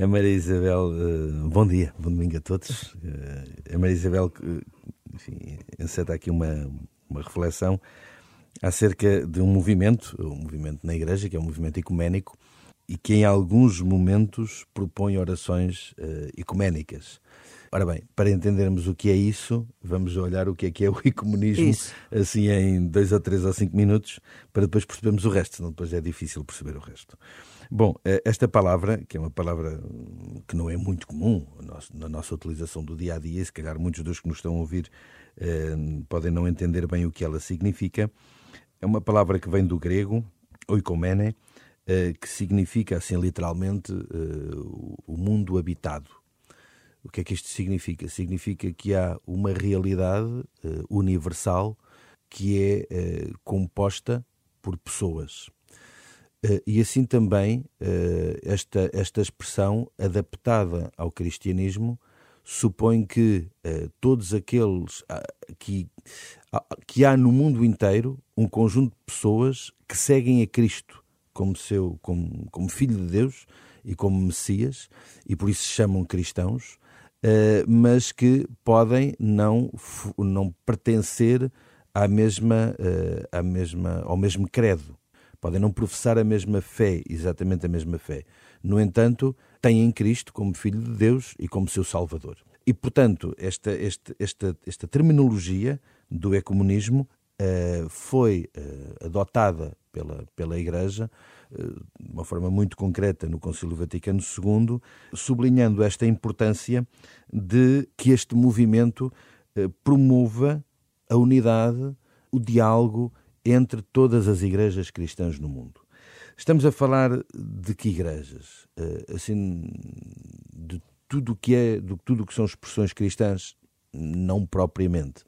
A Maria Isabel, uh, bom dia, bom domingo a todos. Uh, a Maria Isabel, enfim, enceta aqui uma, uma reflexão acerca de um movimento, um movimento na Igreja, que é um movimento ecuménico, e que em alguns momentos propõe orações uh, ecuménicas. Ora bem, para entendermos o que é isso, vamos olhar o que é que é o ecumenismo, isso. assim em dois ou três ou cinco minutos, para depois percebermos o resto, senão depois é difícil perceber o resto. Bom, eh, esta palavra, que é uma palavra que não é muito comum na nossa utilização do dia a dia, se calhar muitos dos que nos estão a ouvir eh, podem não entender bem o que ela significa, é uma palavra que vem do grego, oikomene, que significa, assim literalmente, o mundo habitado. O que é que isto significa? Significa que há uma realidade universal que é composta por pessoas. E assim também esta, esta expressão adaptada ao cristianismo supõe que todos aqueles uh, que, uh, que há no mundo inteiro um conjunto de pessoas que seguem a Cristo como seu como, como filho de Deus e como Messias e por isso se chamam cristãos, eh, mas que podem não não pertencer à mesma eh, à mesma ao mesmo credo, podem não professar a mesma fé, exatamente a mesma fé. No entanto, em Cristo como Filho de Deus e como seu Salvador. E, portanto, esta, esta, esta, esta terminologia do ecumenismo uh, foi adotada pela, pela Igreja uh, de uma forma muito concreta no Concílio Vaticano II, sublinhando esta importância de que este movimento promova a unidade, o diálogo entre todas as igrejas cristãs no mundo. Estamos a falar de que igrejas? Assim, de tudo que é, de tudo que são expressões cristãs, não propriamente,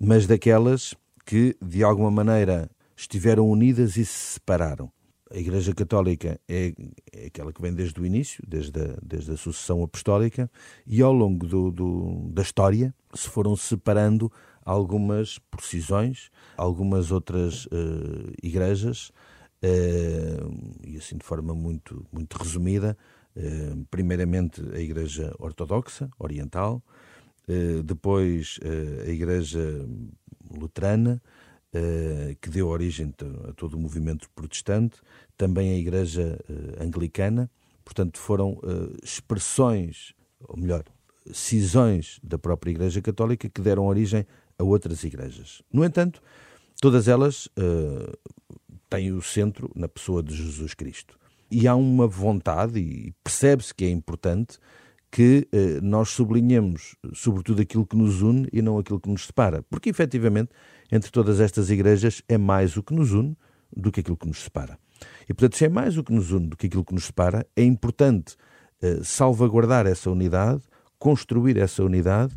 mas daquelas que de alguma maneira estiveram unidas e se separaram. A Igreja Católica é, é aquela que vem desde o início, desde a, desde a sucessão apostólica, e ao longo do, do, da história se foram separando algumas precisões, algumas outras uh, igrejas, uh, e assim de forma muito, muito resumida, uh, primeiramente a Igreja Ortodoxa, Oriental, depois a Igreja Luterana, que deu origem a todo o movimento protestante, também a Igreja Anglicana, portanto foram expressões, ou melhor, cisões da própria Igreja Católica que deram origem a outras igrejas. No entanto, todas elas têm o centro na pessoa de Jesus Cristo. E há uma vontade, e percebe-se que é importante, que uh, nós sublinhemos sobretudo aquilo que nos une e não aquilo que nos separa. Porque, efetivamente, entre todas estas igrejas é mais o que nos une do que aquilo que nos separa. E, portanto, se é mais o que nos une do que aquilo que nos separa, é importante uh, salvaguardar essa unidade, construir essa unidade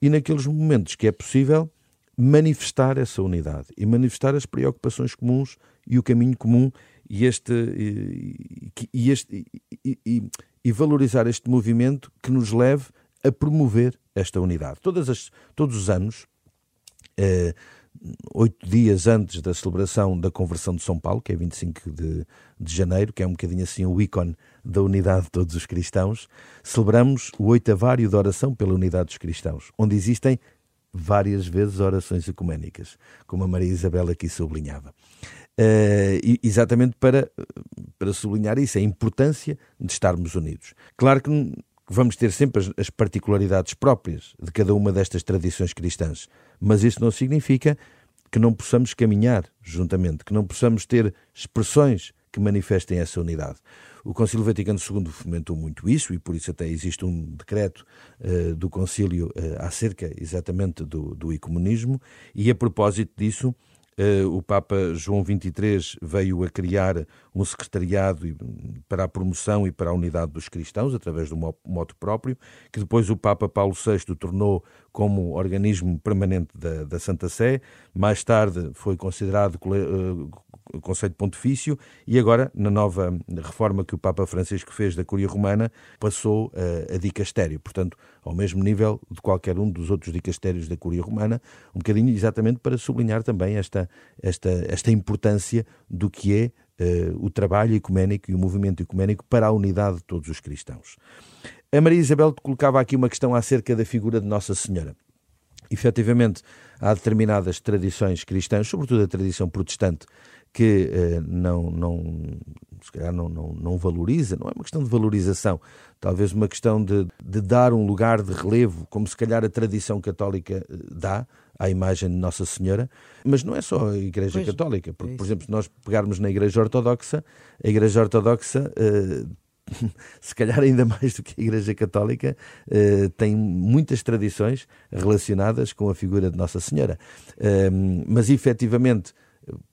e naqueles momentos que é possível manifestar essa unidade e manifestar as preocupações comuns e o caminho comum e este e, e este e, e, valorizar este movimento que nos leve a promover esta unidade. Todas as, todos os anos, eh, oito dias antes da celebração da conversão de São Paulo, que é 25 de, de janeiro, que é um bocadinho assim o ícone da unidade de todos os cristãos, celebramos o oitavário da oração pela unidade dos cristãos, onde existem várias vezes orações ecuménicas, como a Maria Isabel aqui sublinhava. Uh, exatamente para, para sublinhar isso, a importância de estarmos unidos. Claro que vamos ter sempre as, as particularidades próprias de cada uma destas tradições cristãs, mas isso não significa que não possamos caminhar juntamente, que não possamos ter expressões que manifestem essa unidade. O Concílio Vaticano II fomentou muito isso e por isso até existe um decreto uh, do Concílio uh, acerca exatamente do, do ecumenismo e a propósito disso o Papa João XXIII veio a criar um secretariado para a promoção e para a unidade dos cristãos, através do moto próprio, que depois o Papa Paulo VI tornou como organismo permanente da, da Santa Sé. Mais tarde foi considerado uh, Conselho Pontifício e agora, na nova reforma que o Papa Francisco fez da Curia Romana, passou uh, a dicastério, portanto, ao mesmo nível de qualquer um dos outros dicastérios da Curia Romana, um bocadinho exatamente para sublinhar também esta, esta, esta importância do que é o trabalho ecuménico e o movimento ecuménico para a unidade de todos os cristãos. A Maria Isabel colocava aqui uma questão acerca da figura de Nossa Senhora. Efetivamente, há determinadas tradições cristãs, sobretudo a tradição protestante, que eh, não, não, se calhar não, não, não, valoriza, não é uma questão de valorização, talvez uma questão de, de, dar um lugar de relevo, como se calhar a tradição católica eh, dá à imagem de Nossa Senhora, mas não é só a Igreja pois, Católica, porque, é por exemplo, se nós pegarmos na Igreja Ortodoxa, a Igreja Ortodoxa eh, se calhar ainda mais do que a Igreja Católica, eh, tem muitas tradições relacionadas com a figura de Nossa Senhora. Eh, mas efetivamente,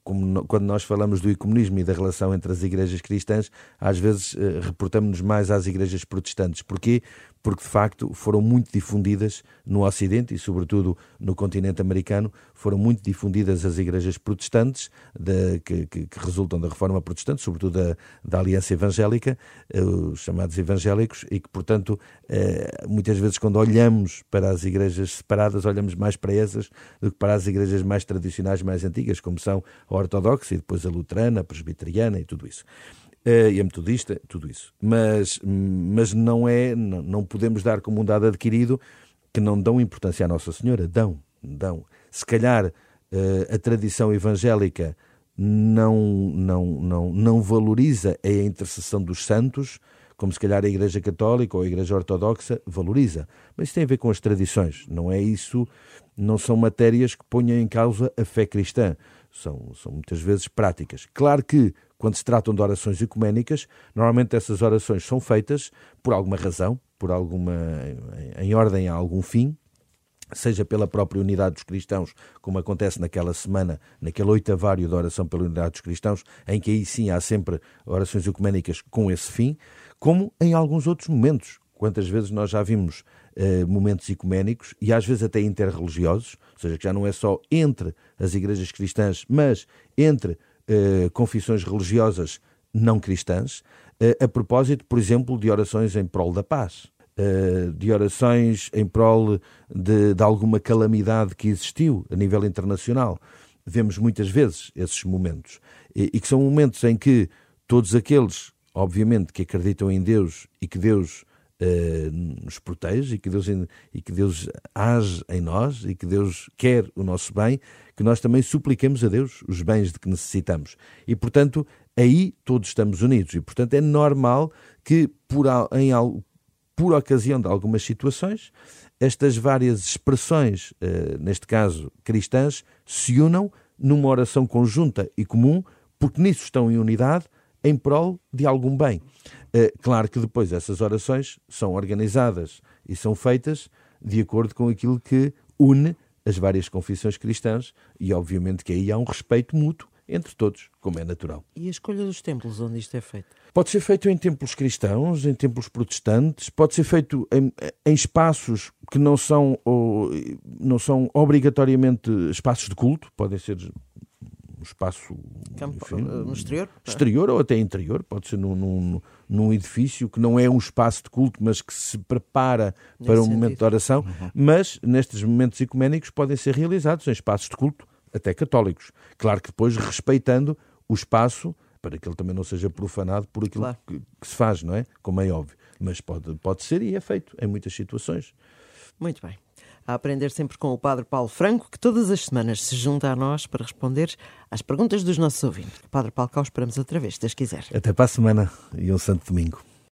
como, quando nós falamos do ecumenismo e da relação entre as igrejas cristãs, às vezes eh, reportamos-nos mais às igrejas protestantes. Porquê? Porque, de facto, foram muito difundidas no Ocidente e, sobretudo, no continente americano, foram muito difundidas as igrejas protestantes, de, que, que, que, resultam da reforma protestante, sobretudo da, da Aliança Evangélica, eh, os chamados evangélicos, e que, portanto, eh, muitas vezes, quando olhamos para as igrejas separadas, olhamos mais para essas do que para as igrejas mais tradicionais, mais antigas, como são ortodoxa e depois a luterana, a presbiteriana e tudo isso. Uh, e a metodista, tudo isso. Mas, mas não é, não, não podemos dar como um dado adquirido que não dão importância à Nossa Senhora. Dão, dão. Se calhar uh, a tradição evangélica não, não, não, não valoriza a intercessão dos santos, como se calhar a Igreja Católica ou a Igreja Ortodoxa valoriza. Mas isso tem a ver com as tradições, não é isso, não são matérias que ponham em causa a fé cristã são, são muitas vezes práticas. Claro que, quando se tratam de orações ecuménicas, normalmente essas orações são feitas por alguma razão, por alguma em, em ordem a algum fim, seja pela própria unidade dos cristãos, como acontece naquela semana, naquele oitavário da oração pela unidade dos cristãos, em que aí sim há sempre orações ecuménicas com esse fim, como em alguns outros momentos. Quantas vezes nós já vimos eh, momentos ecuménicos e às vezes até interreligiosos, ou seja, que já não é só entre as igrejas cristãs, mas entre eh, confissões religiosas não cristãs, eh, a propósito, por exemplo, de orações em prol da paz. De orações em prol de, de alguma calamidade que existiu a nível internacional. Vemos muitas vezes esses momentos. E, e que são momentos em que todos aqueles, obviamente, que acreditam em Deus e que Deus uh, nos protege e que, Deus, e que Deus age em nós e que Deus quer o nosso bem, que nós também supliquemos a Deus os bens de que necessitamos. E, portanto, aí todos estamos unidos. E, portanto, é normal que, por, em, por ocasião de algumas situações, estas várias expressões, uh, neste caso cristãs, se unam numa oração conjunta e comum, porque nisso estão em unidade em prol de algum bem. Eh, claro que depois essas orações são organizadas e são feitas de acordo com aquilo que une as várias confissões cristãs e, obviamente, que aí há um respeito mútuo entre todos, como é natural. E a escolha dos templos onde isto é feito? Pode ser feito em templos cristãos, em templos protestantes, pode ser feito em, em espaços que não são, ou, não são obrigatoriamente espaços de culto, podem ser espaço Campo, enfim, eh, no exterior? Exterior ou até interior, pode ser num, num, num, edifício que não é um espaço de culto, mas que se prepara Nesse para um sentido. momento de oração, uhum. mas nestes momentos ecuménicos podem ser realizados em espaços de culto, até católicos. Claro que depois respeitando o espaço para que ele também não seja profanado por aquilo claro. que, que, se faz, não é? Como é óbvio. Mas pode, pode ser e é feito em muitas situações. Muito bem a aprender sempre com o Padre Paulo Franco, que todas as semanas se junta a nós para responder às perguntas dos nossos ouvintes. Padre Paulo, cá esperamos outra vez, se Deus quiser. Até para a semana e um santo domingo.